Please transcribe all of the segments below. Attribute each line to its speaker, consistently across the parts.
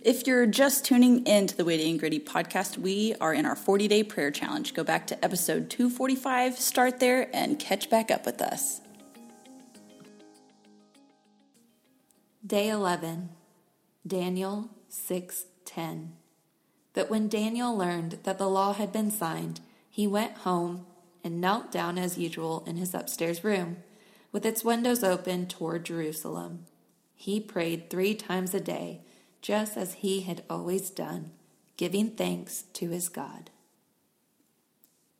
Speaker 1: If you're just tuning in to the Weighty and Gritty podcast, we are in our 40 day prayer challenge. Go back to episode 245, start there, and catch back up with us.
Speaker 2: Day 11, Daniel 6:10. But when Daniel learned that the law had been signed, he went home and knelt down as usual in his upstairs room, with its windows open toward Jerusalem. He prayed three times a day, just as he had always done, giving thanks to his God.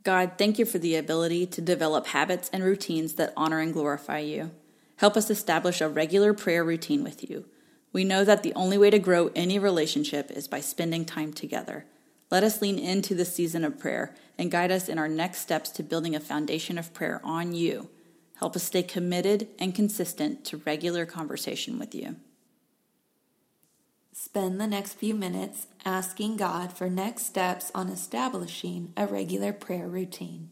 Speaker 1: God, thank you for the ability to develop habits and routines that honor and glorify you. Help us establish a regular prayer routine with you. We know that the only way to grow any relationship is by spending time together. Let us lean into the season of prayer and guide us in our next steps to building a foundation of prayer on you. Help us stay committed and consistent to regular conversation with you.
Speaker 2: Spend the next few minutes asking God for next steps on establishing a regular prayer routine.